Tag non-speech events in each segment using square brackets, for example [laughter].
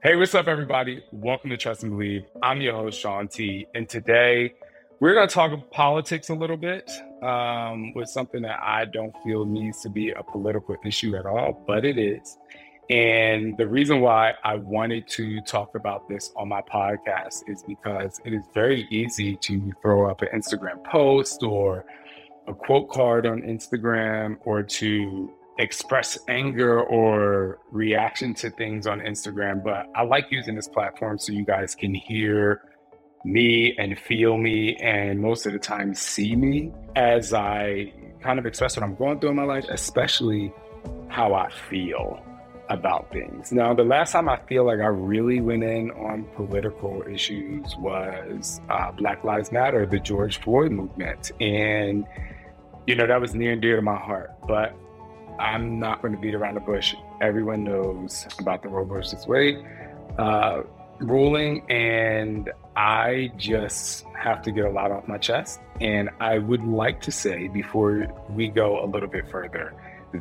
Hey, what's up, everybody? Welcome to Trust and Believe. I'm your host, Shaun T. And today we're going to talk politics a little bit um, with something that I don't feel needs to be a political issue at all, but it is. And the reason why I wanted to talk about this on my podcast is because it is very easy to throw up an Instagram post or a quote card on Instagram or to express anger or reaction to things on Instagram, but I like using this platform so you guys can hear me and feel me and most of the time see me as I kind of express what I'm going through in my life, especially how I feel about things. Now, the last time I feel like I really went in on political issues was uh, Black Lives Matter, the George Floyd movement. And, you know, that was near and dear to my heart. But I'm not going to beat around the bush. Everyone knows about the Roe versus Wade uh, ruling, and I just have to get a lot off my chest. And I would like to say, before we go a little bit further,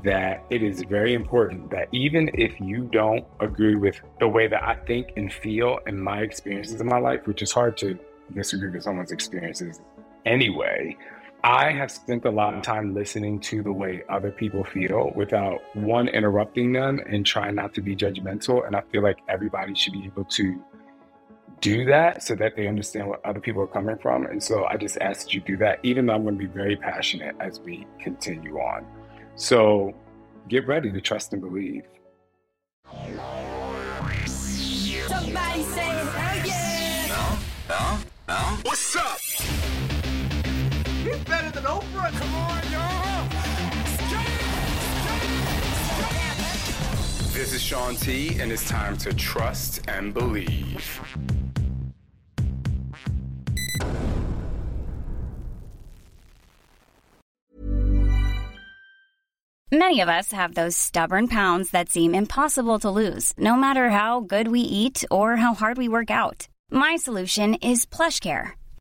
that it is very important that even if you don't agree with the way that I think and feel and my experiences in my life, which is hard to disagree with someone's experiences anyway, I have spent a lot of time listening to the way other people feel without one interrupting them and trying not to be judgmental. And I feel like everybody should be able to do that so that they understand what other people are coming from. And so I just ask that you do that, even though I'm going to be very passionate as we continue on. So get ready to trust and believe. Somebody say hell yeah! No, no, no. What's up? He's better than Oprah. Come on, y'all. This is Shaun T, and it's time to trust and believe. Many of us have those stubborn pounds that seem impossible to lose, no matter how good we eat or how hard we work out. My solution is PlushCare.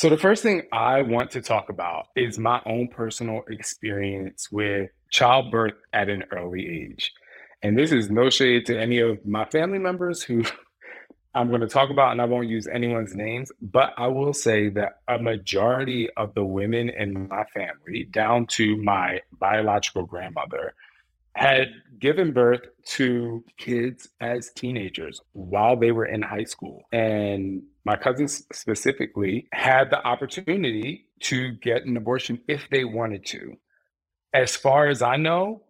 So, the first thing I want to talk about is my own personal experience with childbirth at an early age. And this is no shade to any of my family members who [laughs] I'm going to talk about, and I won't use anyone's names, but I will say that a majority of the women in my family, down to my biological grandmother, had given birth to kids as teenagers while they were in high school. And my cousins specifically had the opportunity to get an abortion if they wanted to. As far as I know,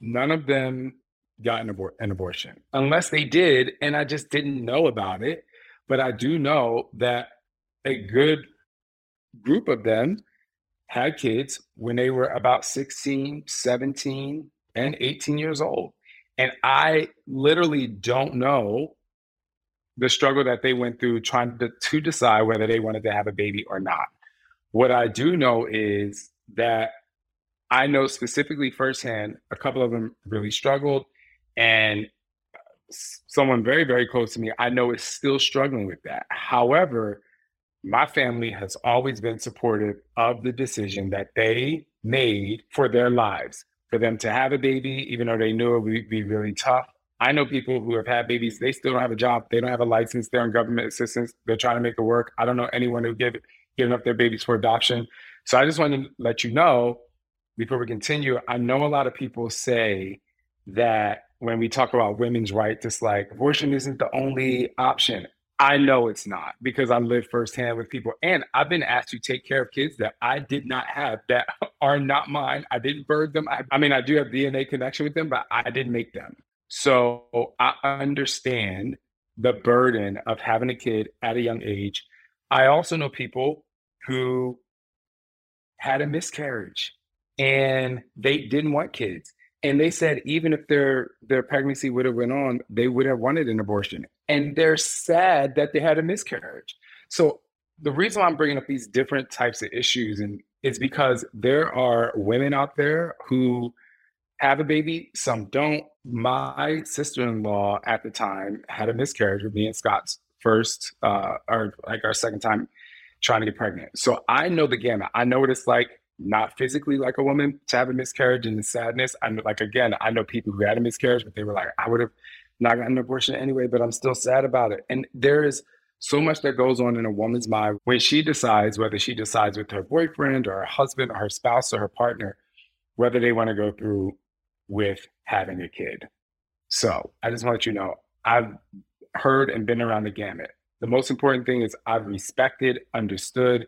none of them got an, abor- an abortion unless they did, and I just didn't know about it. But I do know that a good group of them had kids when they were about 16, 17, and 18 years old. And I literally don't know the struggle that they went through trying to, to decide whether they wanted to have a baby or not. What I do know is that I know specifically firsthand a couple of them really struggled, and someone very, very close to me I know is still struggling with that. However, my family has always been supportive of the decision that they made for their lives, for them to have a baby, even though they knew it would be really tough. I know people who have had babies, they still don't have a job. They don't have a license. They're on government assistance. They're trying to make it work. I don't know anyone who give giving up their babies for adoption. So I just want to let you know before we continue, I know a lot of people say that when we talk about women's rights, it's like abortion isn't the only option. I know it's not because I live firsthand with people. And I've been asked to take care of kids that I did not have that [laughs] are not mine. I didn't birth them. I, I mean, I do have DNA connection with them, but I didn't make them. So I understand the burden of having a kid at a young age. I also know people who had a miscarriage and they didn't want kids. And they said even if their their pregnancy would have went on, they would have wanted an abortion. And they're sad that they had a miscarriage. So the reason I'm bringing up these different types of issues and is because there are women out there who have a baby, some don't. My sister-in-law at the time had a miscarriage with me and Scott's first uh, or like our second time trying to get pregnant. So I know the gamut. I know what it's like not physically like a woman to have a miscarriage and the sadness. I know, like again, I know people who had a miscarriage, but they were like, I would have not gotten an abortion anyway, but I'm still sad about it. And there is so much that goes on in a woman's mind when she decides whether she decides with her boyfriend or her husband or her spouse or her partner, whether they want to go through with having a kid. So I just want to you know, I've heard and been around the gamut. The most important thing is I've respected, understood,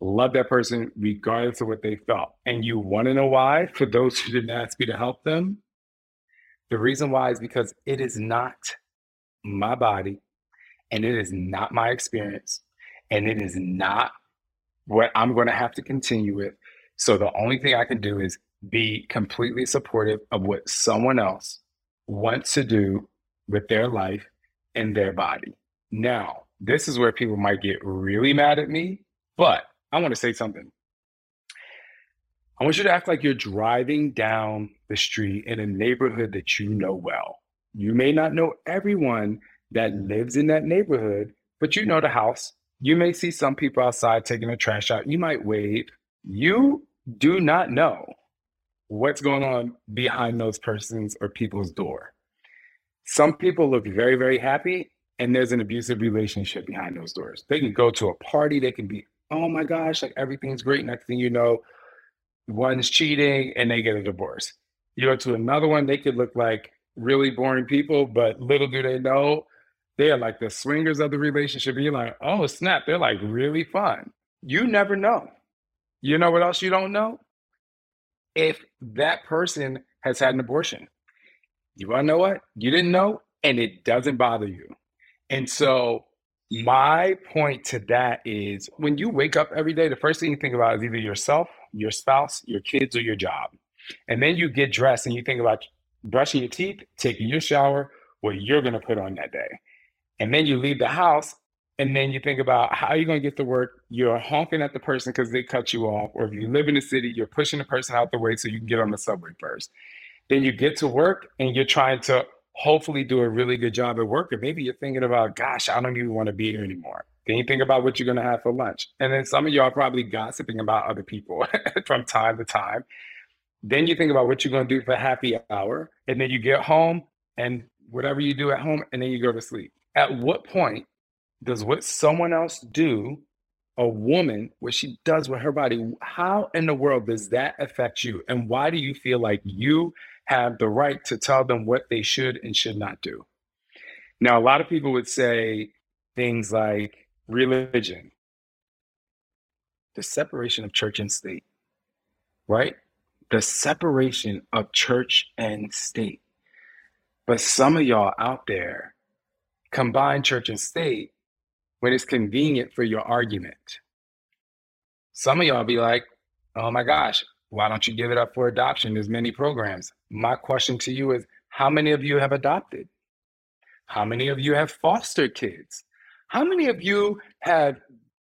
loved that person regardless of what they felt. And you want to know why? For those who didn't ask me to help them, the reason why is because it is not my body and it is not my experience and it is not what I'm going to have to continue with. So the only thing I can do is be completely supportive of what someone else wants to do with their life and their body. Now, this is where people might get really mad at me, but I want to say something. I want you to act like you're driving down the street in a neighborhood that you know well. You may not know everyone that lives in that neighborhood, but you know the house. You may see some people outside taking the trash out. You might wave. You do not know what's going on behind those persons or people's door. Some people look very, very happy, and there's an abusive relationship behind those doors. They can go to a party, they can be oh my gosh, like everything's great. Next thing you know, one's cheating and they get a divorce. You go to another one, they could look like really boring people, but little do they know, they are like the swingers of the relationship. You're like, oh snap, they're like really fun. You never know. You know what else you don't know? If that person has had an abortion. You wanna know what? You didn't know, and it doesn't bother you. And so my point to that is when you wake up every day, the first thing you think about is either yourself, your spouse, your kids, or your job. And then you get dressed and you think about brushing your teeth, taking your shower, what you're going to put on that day. And then you leave the house and then you think about how you're going to get to work. You're honking at the person because they cut you off. Or if you live in the city, you're pushing the person out the way so you can get on the subway first. Then you get to work and you're trying to hopefully do a really good job at work. Or maybe you're thinking about, gosh, I don't even want to be here anymore. Then you think about what you're going to have for lunch. And then some of y'all probably gossiping about other people [laughs] from time to time. Then you think about what you're going to do for happy hour. And then you get home and whatever you do at home, and then you go to sleep. At what point does what someone else do, a woman, what she does with her body, how in the world does that affect you? And why do you feel like you have the right to tell them what they should and should not do. Now, a lot of people would say things like religion, the separation of church and state, right? The separation of church and state. But some of y'all out there combine church and state when it's convenient for your argument. Some of y'all be like, oh my gosh, why don't you give it up for adoption? There's many programs. My question to you is how many of you have adopted? How many of you have fostered kids? How many of you have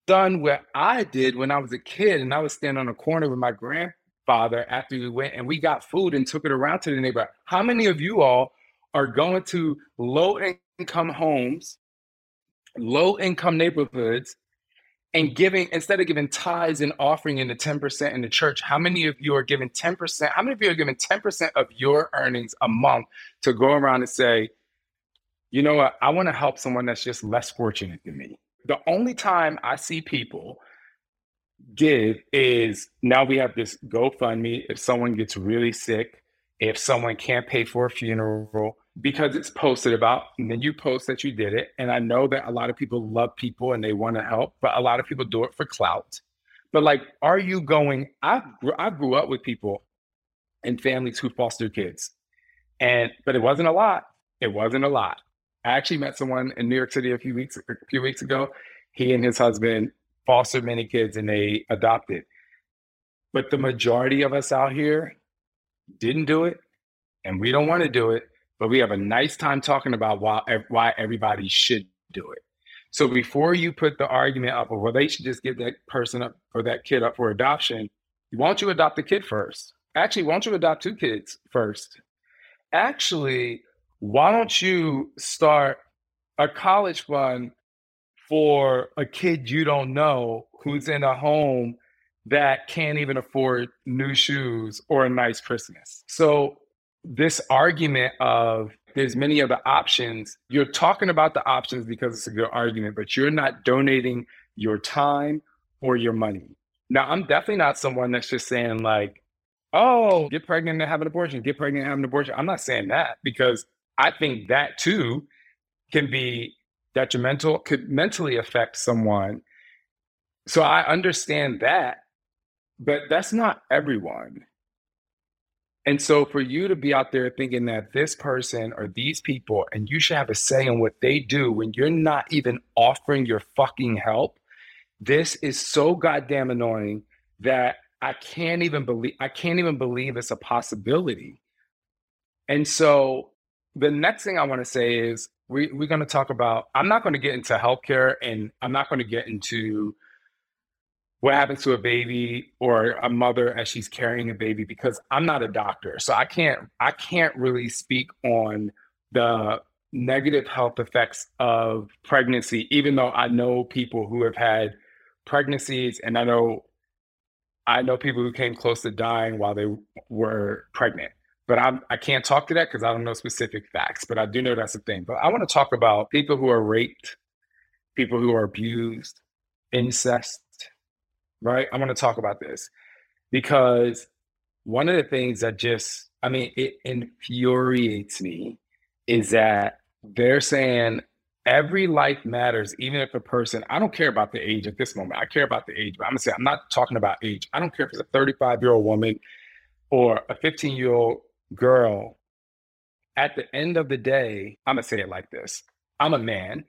done what I did when I was a kid and I was standing on a corner with my grandfather after we went and we got food and took it around to the neighborhood? How many of you all are going to low income homes, low income neighborhoods, and giving instead of giving tithes and offering in the 10% in the church how many of you are giving 10% how many of you are giving 10% of your earnings a month to go around and say you know what? I want to help someone that's just less fortunate than me. The only time i see people give is now we have this gofundme. If someone gets really sick if someone can't pay for a funeral because it's posted about, and then you post that you did it. And I know that a lot of people love people and they want to help, but a lot of people do it for clout. But like, are you going? I I grew up with people and families who foster kids, and but it wasn't a lot. It wasn't a lot. I actually met someone in New York City a few weeks a few weeks ago. He and his husband fostered many kids and they adopted. But the majority of us out here didn't do it, and we don't want to do it. But we have a nice time talking about why why everybody should do it. So before you put the argument up of well, they should just get that person up or that kid up for adoption, why don't you adopt the kid first? Actually, why don't you adopt two kids first? Actually, why don't you start a college fund for a kid you don't know who's in a home that can't even afford new shoes or a nice Christmas? So, this argument of there's many other options, you're talking about the options because it's a good argument, but you're not donating your time or your money. Now, I'm definitely not someone that's just saying, like, oh, get pregnant and have an abortion, get pregnant and have an abortion. I'm not saying that because I think that too can be detrimental, could mentally affect someone. So I understand that, but that's not everyone. And so for you to be out there thinking that this person or these people, and you should have a say in what they do when you're not even offering your fucking help, this is so goddamn annoying that I can't even believe I can't even believe it's a possibility. And so the next thing I want to say is we, we're going to talk about, I'm not going to get into healthcare and I'm not going to get into what happens to a baby or a mother as she's carrying a baby because I'm not a doctor. So I can't, I can't really speak on the negative health effects of pregnancy, even though I know people who have had pregnancies and I know I know people who came close to dying while they were pregnant but I'm, I can't talk to that because I don't know specific facts, but I do know that's a thing. But I want to talk about people who are raped, people who are abused, incest, right? I want to talk about this because one of the things that just, I mean, it infuriates me is that they're saying every life matters, even if a person, I don't care about the age at this moment. I care about the age, but I'm gonna say, I'm not talking about age. I don't care if it's a 35 year old woman or a 15 year old girl, at the end of the day, I'm going to say it like this I'm a man.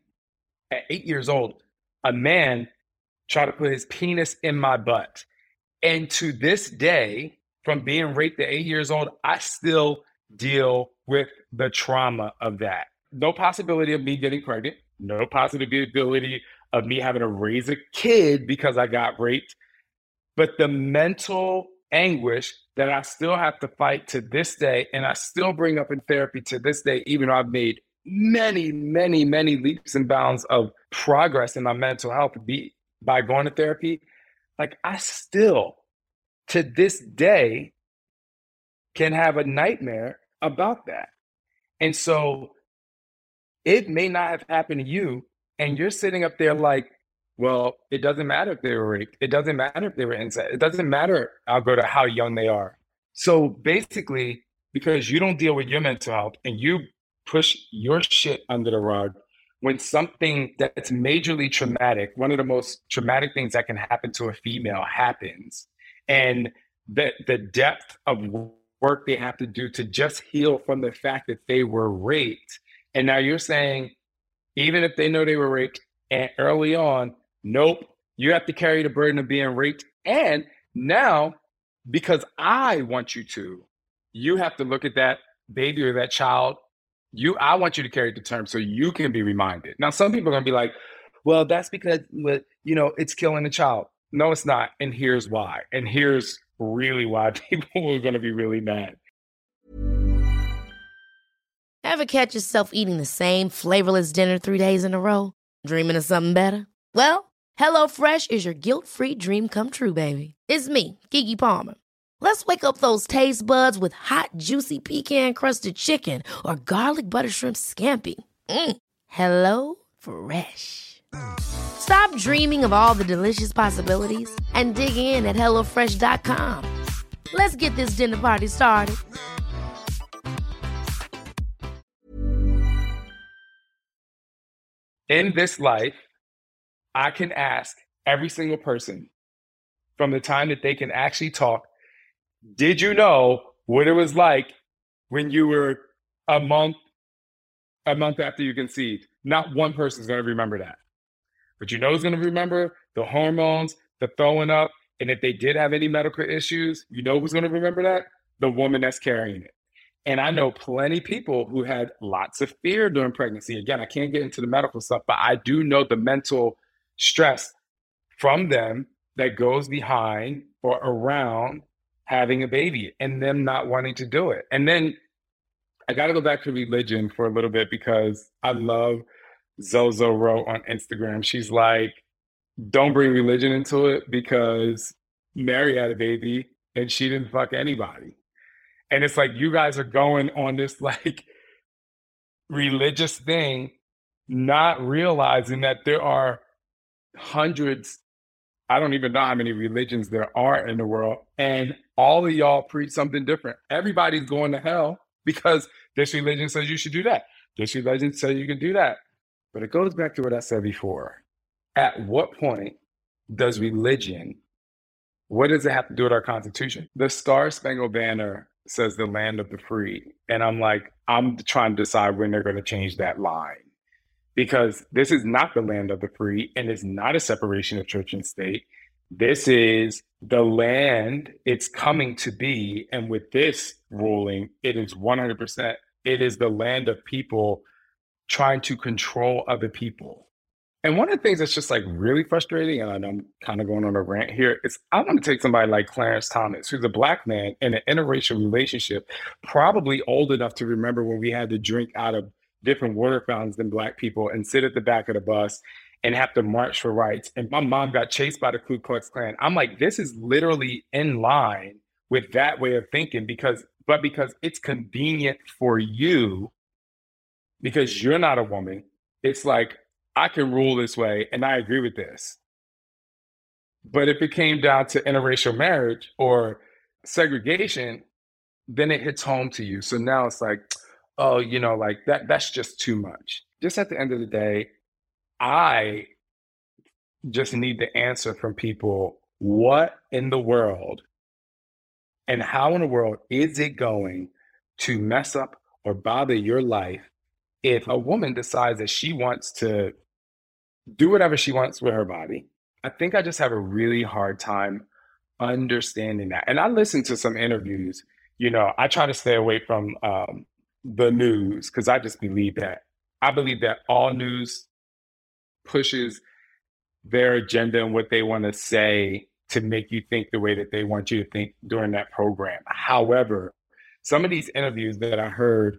At eight years old, a man tried to put his penis in my butt. And to this day, from being raped at eight years old, I still deal with the trauma of that. No possibility of me getting pregnant, no possibility of me having to raise a kid because I got raped. But the mental anguish that I still have to fight to this day, and I still bring up in therapy to this day, even though I've made many, many, many leaps and bounds of progress in my mental health be, by going to therapy. Like, I still, to this day, can have a nightmare about that. And so it may not have happened to you, and you're sitting up there like, well, it doesn't matter if they were raped. It doesn't matter if they were incest. It doesn't matter, Alberta, how young they are. So basically, because you don't deal with your mental health and you push your shit under the rug, when something that's majorly traumatic, one of the most traumatic things that can happen to a female happens, and the the depth of work they have to do to just heal from the fact that they were raped. And now you're saying, even if they know they were raped and early on, Nope. You have to carry the burden of being raped. And now, because I want you to, you have to look at that baby or that child. You, I want you to carry the term so you can be reminded. Now, some people are going to be like, well, that's because, you know, it's killing the child. No, it's not. And here's why. And here's really why [laughs] people are going to be really mad. Ever catch yourself eating the same flavorless dinner three days in a row? Dreaming of something better? Well, HelloFresh is your guilt-free dream come true, baby. It's me, Keke Palmer. Let's wake up those taste buds with hot, juicy pecan-crusted chicken or garlic butter shrimp scampi. Mm. Hello Fresh. Stop dreaming of all the delicious possibilities and dig in at HelloFresh.com. Let's get this dinner party started. in this life, I can ask every single person from the time that they can actually talk, did you know what it was like when you were a month a month after you conceived? Not one person's going to remember that. But you know who's going to remember the hormones, the throwing up, and if they did have any medical issues, you know who's going to remember that? The woman that's carrying it. And I know plenty people who had lots of fear during pregnancy. Again, I can't get into the medical stuff, but I do know the mental stress from them that goes behind or around having a baby and them not wanting to do it. And then I got to go back to religion for a little bit because I love Zozo wrote on Instagram. She's like, don't bring religion into it because Mary had a baby and she didn't fuck anybody. And it's like you guys are going on this like religious thing, not realizing that there are hundreds, I don't even know how many religions there are in the world. And all of y'all preach something different. Everybody's going to hell because this religion says you should do that. This religion says you can do that. But it goes back to what I said before. At what point does religion, what does it have to do with our Constitution? The Star Spangled Banner says the land of the free. And I'm like, I'm trying to decide when they're going to change that line because this is not the land of the free and it's not a separation of church and state. This is the land it's coming to be. And with this ruling, it is 100%, it is the land of people trying to control other people. And one of the things that's just like really frustrating, and I'm kind of going on a rant here, is I want to take somebody like Clarence Thomas, who's a black man in an interracial relationship, probably old enough to remember when we had to drink out of different water fountains than black people and sit at the back of the bus and have to march for rights. And my mom got chased by the Ku Klux Klan. I'm like, this is literally in line with that way of thinking because, but because it's convenient for you, because you're not a woman, it's like, I can rule this way and I agree with this. But if it came down to interracial marriage or segregation, then it hits home to you. So now it's like, oh, you know, like that that's just too much. Just at the end of the day, I just need the answer from people what in the world and how in the world is it going to mess up or bother your life if a woman decides that she wants to do whatever she wants with her body. I think I just have a really hard time understanding that. And I listen to some interviews. You know, I try to stay away from um, the news because I just believe that. I believe that all news pushes their agenda and what they want to say to make you think the way that they want you to think during that program. However, some of these interviews that I heard,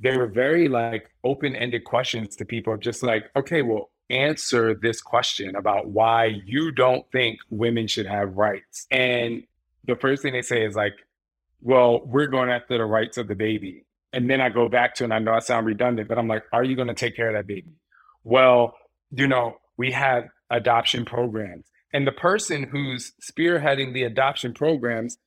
they were very like open ended questions to people, just like, okay, well, answer this question about why you don't think women should have rights. And the first thing they say is like, well, we're going after the rights of the baby. And then I go back to, and I know I sound redundant, but I'm like, are you going to take care of that baby? Well, you know, we have adoption programs. And the person who's spearheading the adoption programs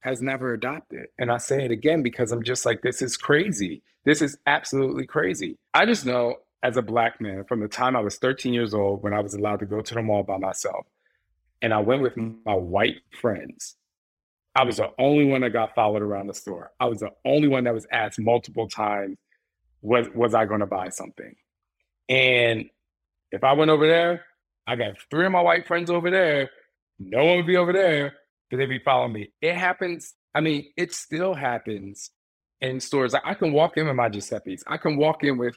has never adopted. And I say it again because I'm just like, this is crazy. This is absolutely crazy. I just know as a black man from the time I was 13 years old when I was allowed to go to the mall by myself. And I went with my white friends. I was the only one that got followed around the store. I was the only one that was asked multiple times, was, was I going to buy something? And if I went over there, I got three of my white friends over there. No one would be over there because they'd be following me. It happens. I mean, it still happens in stores. I can walk in with my Giuseppe's. I can walk in with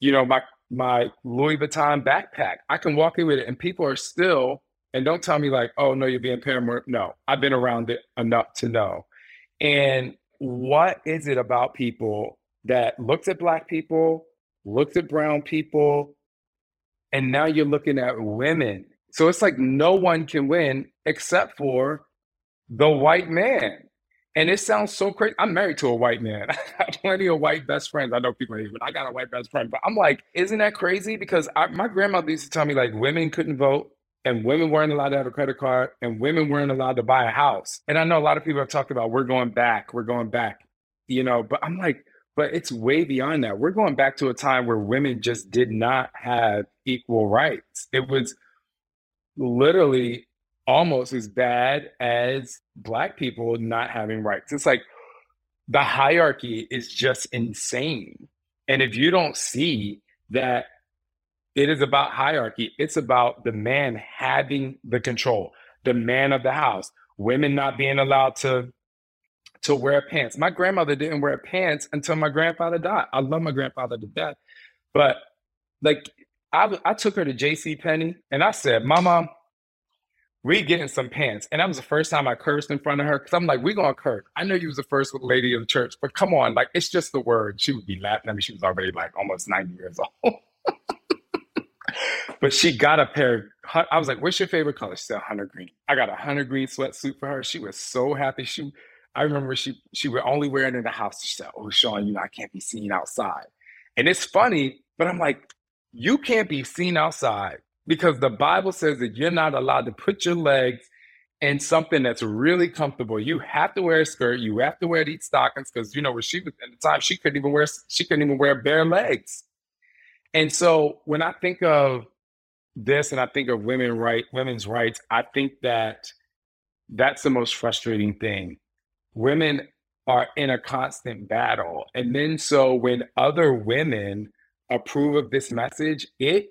you know, my my Louis Vuitton backpack. I can walk in with it, and people are still. And don't tell me like, oh no, you're being paranoid. No, I've been around it enough to know. And what is it about people that looked at black people, looked at brown people, and now you're looking at women? So it's like no one can win except for the white man. And it sounds so crazy. I'm married to a white man. [laughs] I have plenty of white best friends. I know people I got a white best friend. But I'm like, isn't that crazy? Because I, my grandmother used to tell me like women couldn't vote and women weren't allowed to have a credit card and women weren't allowed to buy a house. And I know a lot of people have talked about we're going back, we're going back, you know, but I'm like, but it's way beyond that. We're going back to a time where women just did not have equal rights. It was literally almost as bad as black people not having rights. It's like the hierarchy is just insane. And if you don't see that it is about hierarchy, it's about the man having the control, the man of the house, women not being allowed to to wear pants. My grandmother didn't wear pants until my grandfather died. I love my grandfather to death. But like I, I took her to J.C. Penney and I said, Mama, we getting some pants. And that was the first time I cursed in front of her. Cause I'm like, we gonna curse. I know you was the first lady of the church, but come on, like it's just the word. She would be laughing at me. She was already like almost 90 years old. [laughs] but she got a pair. I was like, "What's your favorite color?" She said, "Hunter green." I got a hunter green sweatsuit for her. She was so happy. She I remember she she would only wear it in the house. She said, "Oh, Shaun, you know I can't be seen outside." And it's funny, but I'm like, you can't be seen outside because the Bible says that you're not allowed to put your legs in something that's really comfortable. You have to wear a skirt. You have to wear these stockings because you know where she was at the time. She couldn't even wear she couldn't even wear bare legs. And so when I think of this and I think of women right women's rights, I think that that's the most frustrating thing women are in a constant battle. And then so when other women approve of this message, it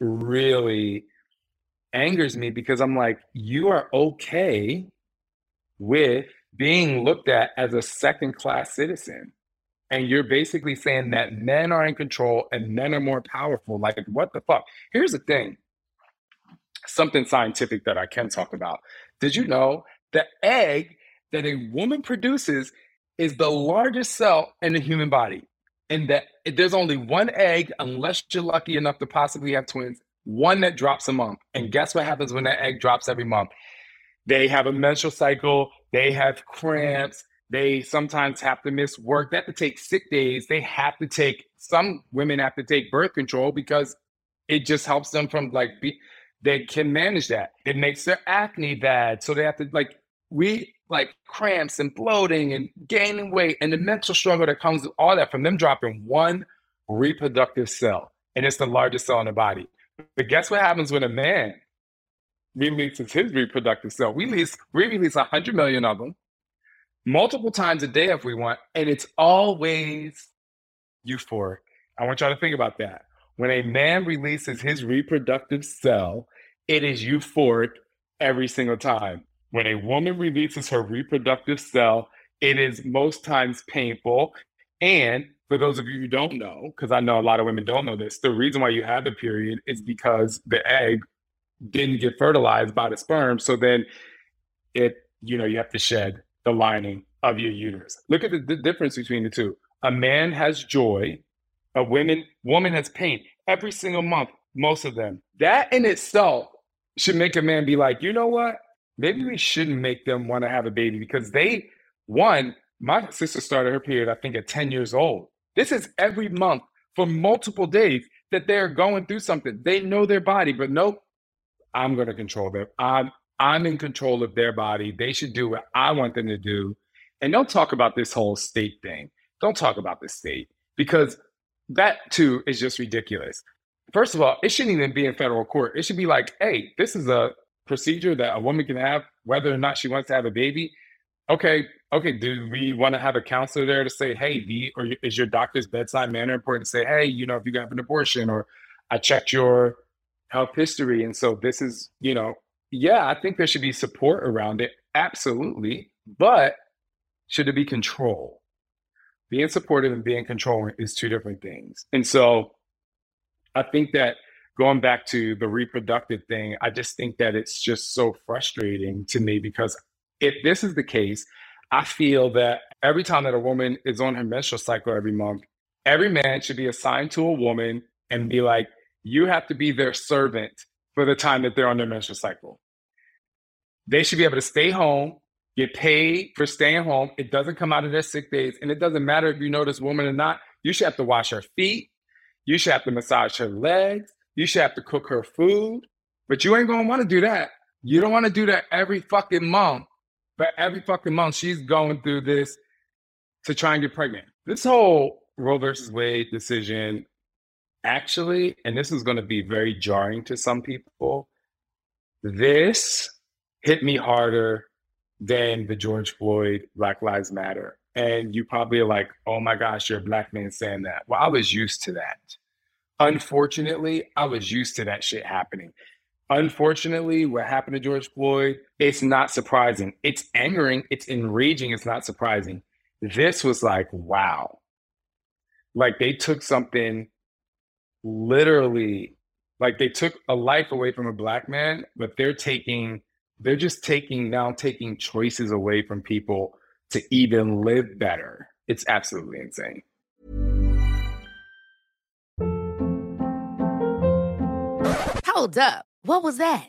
really angers me because I'm like, you are okay with being looked at as a second class citizen. And you're basically saying that men are in control and men are more powerful. Like, what the fuck? Here's the thing something scientific that I can talk about. Did you know the egg that a woman produces is the largest cell in the human body. And that there's only one egg, unless you're lucky enough to possibly have twins, one that drops a month. And guess what happens when that egg drops every month? They have a menstrual cycle, they have cramps, they sometimes have to miss work. They have to take sick days. They have to take, some women have to take birth control because it just helps them from like, be, they can manage that. It makes their acne bad. So they have to like, we like cramps and bloating and gaining weight and the mental struggle that comes with all that from them dropping one reproductive cell. And it's the largest cell in the body. But guess what happens when a man releases his reproductive cell? We release, we release 100 million of them multiple times a day if we want. And it's always euphoric. I want y'all to think about that. When a man releases his reproductive cell, it is euphoric every single time. When a woman releases her reproductive cell, it is most times painful. And for those of you who don't know, because I know a lot of women don't know this, the reason why you have the period is because the egg didn't get fertilized by the sperm. So then it, you know, you have to shed the lining of your uterus. Look at the, difference between the two. A man has joy, a woman woman has pain every single month, most of them. That in itself should make a man be like, you know what? maybe we shouldn't make them want to have a baby because they, one, my sister started her period, I think, at 10 years old. This is every month for multiple days that they're going through something. They know their body, but nope, I'm going to control them. I'm, I'm in control of their body. They should do what I want them to do. And don't talk about this whole state thing. Don't talk about the state because that too is just ridiculous. First of all, it shouldn't even be in federal court. It should be like, hey, this is a procedure that a woman can have, whether or not she wants to have a baby. Okay, okay. Do we want to have a counselor there to say, hey, the, or is your doctor's bedside manner important to say, hey, you know, if you have an abortion, or I checked your health history, and so this is, you know, yeah, I think there should be support around it, absolutely. But should there be control? Being supportive and being controlling is two different things, and so I think that going back to the reproductive thing, I just think that it's just so frustrating to me because if this is the case, I feel that every time that a woman is on her menstrual cycle every month, every man should be assigned to a woman and be like, you have to be their servant for the time that they're on their menstrual cycle. They should be able to stay home, get paid for staying home. It doesn't come out of their sick days. And it doesn't matter if you know this woman or not. You should have to wash her feet. You should have to massage her legs. You should have to cook her food, but you ain't gonna want to do that. You don't want to do that every fucking month. But every fucking month, she's going through this to try and get pregnant. this whole Roe versus Wade decision actually, and this is going to be very jarring to some people, this hit me harder than the George Floyd Black Lives Matter. And you probably are like, oh my gosh, you're a black man saying that. Well, I was used to that. Unfortunately, I was used to that shit happening. Unfortunately, what happened to George Floyd, it's not surprising. It's angering, it's enraging, it's not surprising. This was like, wow. Like they took something literally, like they took a life away from a black man, but they're taking, they're just taking now taking choices away from people to even live better. It's absolutely insane. Hold up. What was that?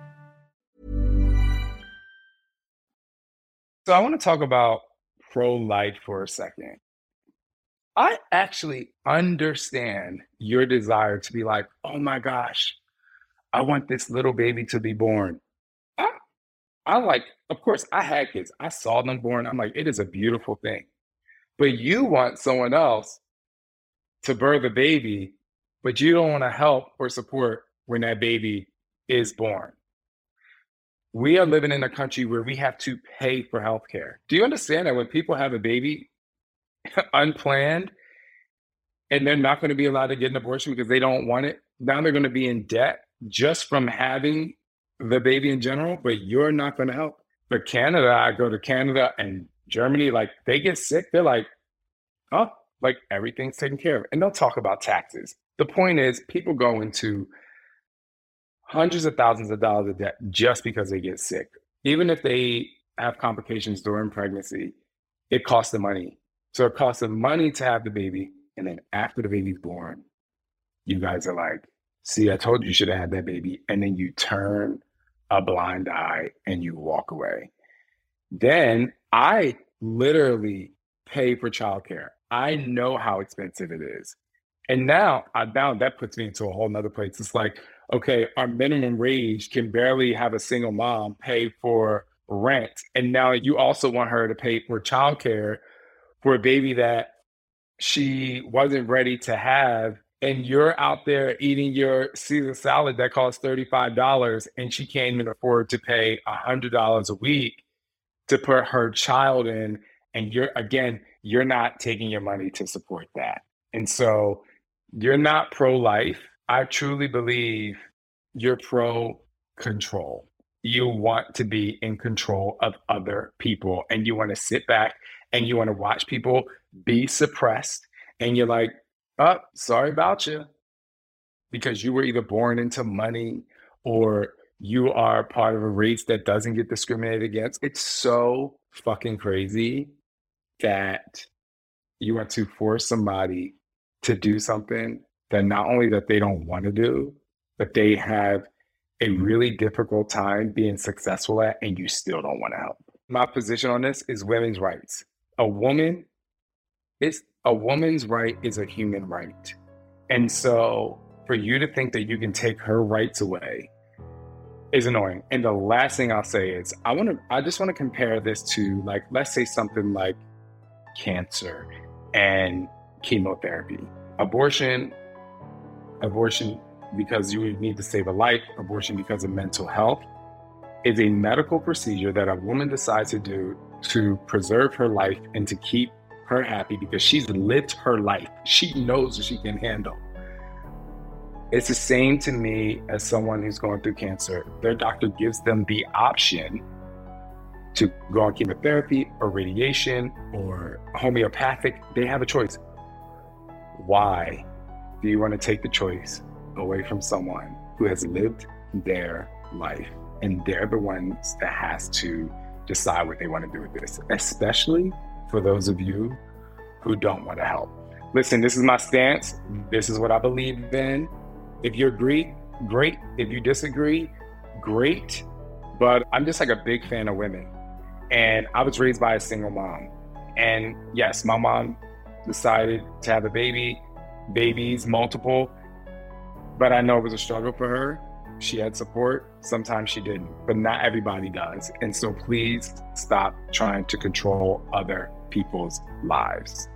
So I want to talk about pro life for a second. I actually understand your desire to be like, oh my gosh, I want this little baby to be born. I, I like, of course, I had kids. I saw them born. I'm like, it is a beautiful thing. But you want someone else to birth a baby, but you don't want to help or support when that baby is born we are living in a country where we have to pay for healthcare. Do you understand that when people have a baby [laughs] unplanned and they're not going to be allowed to get an abortion because they don't want it, now they're going to be in debt just from having the baby in general, but you're not going to help. But Canada, I go to Canada and Germany, like they get sick, they're like, oh, like everything's taken care of. And they'll talk about taxes. The point is, people go into hundreds of thousands of dollars of debt just because they get sick. Even if they have complications during pregnancy, it costs them money. So it costs them money to have the baby. And then after the baby's born, you guys are like, see, I told you you should have had that baby. And then you turn a blind eye and you walk away. Then I literally pay for childcare. I know how expensive it is. And now I now that puts me into a whole nother place. It's like, okay, our minimum wage can barely have a single mom pay for rent. And now you also want her to pay for childcare for a baby that she wasn't ready to have. And you're out there eating your Caesar salad that costs $35 and she can't even afford to pay $100 a week to put her child in. And you're, again, you're not taking your money to support that. And so you're not pro life I truly believe you're pro control. You want to be in control of other people and you want to sit back and you want to watch people be mm-hmm. suppressed. And you're like, oh, sorry about you. Because you were either born into money or you are part of a race that doesn't get discriminated against. It's so fucking crazy that you want to force somebody to do something that not only that they don't want to do, but they have a really difficult time being successful at, and you still don't want to help. My position on this is women's rights. A woman is a woman's right is a human right. And so for you to think that you can take her rights away is annoying. And the last thing I'll say is I want to I just want to compare this to like let's say something like cancer and chemotherapy. Abortion abortion because you need to save a life, abortion because of mental health, is a medical procedure that a woman decides to do to preserve her life and to keep her happy because she's lived her life. She knows what she can handle. It's the same to me as someone who's going through cancer. Their doctor gives them the option to go on chemotherapy or radiation or homeopathic. They have a choice. Why do you want to take the choice away from someone who has lived their life and they're the ones that has to decide what they want to do with this, especially for those of you who don't want to help. Listen, this is my stance. This is what I believe in. If you agree, great. If you disagree, great. But I'm just like a big fan of women. And I was raised by a single mom. And yes, my mom decided to have a baby, babies, multiple. But I know it was a struggle for her. She had support. Sometimes she didn't, but not everybody does. And so please stop trying to control other people's lives.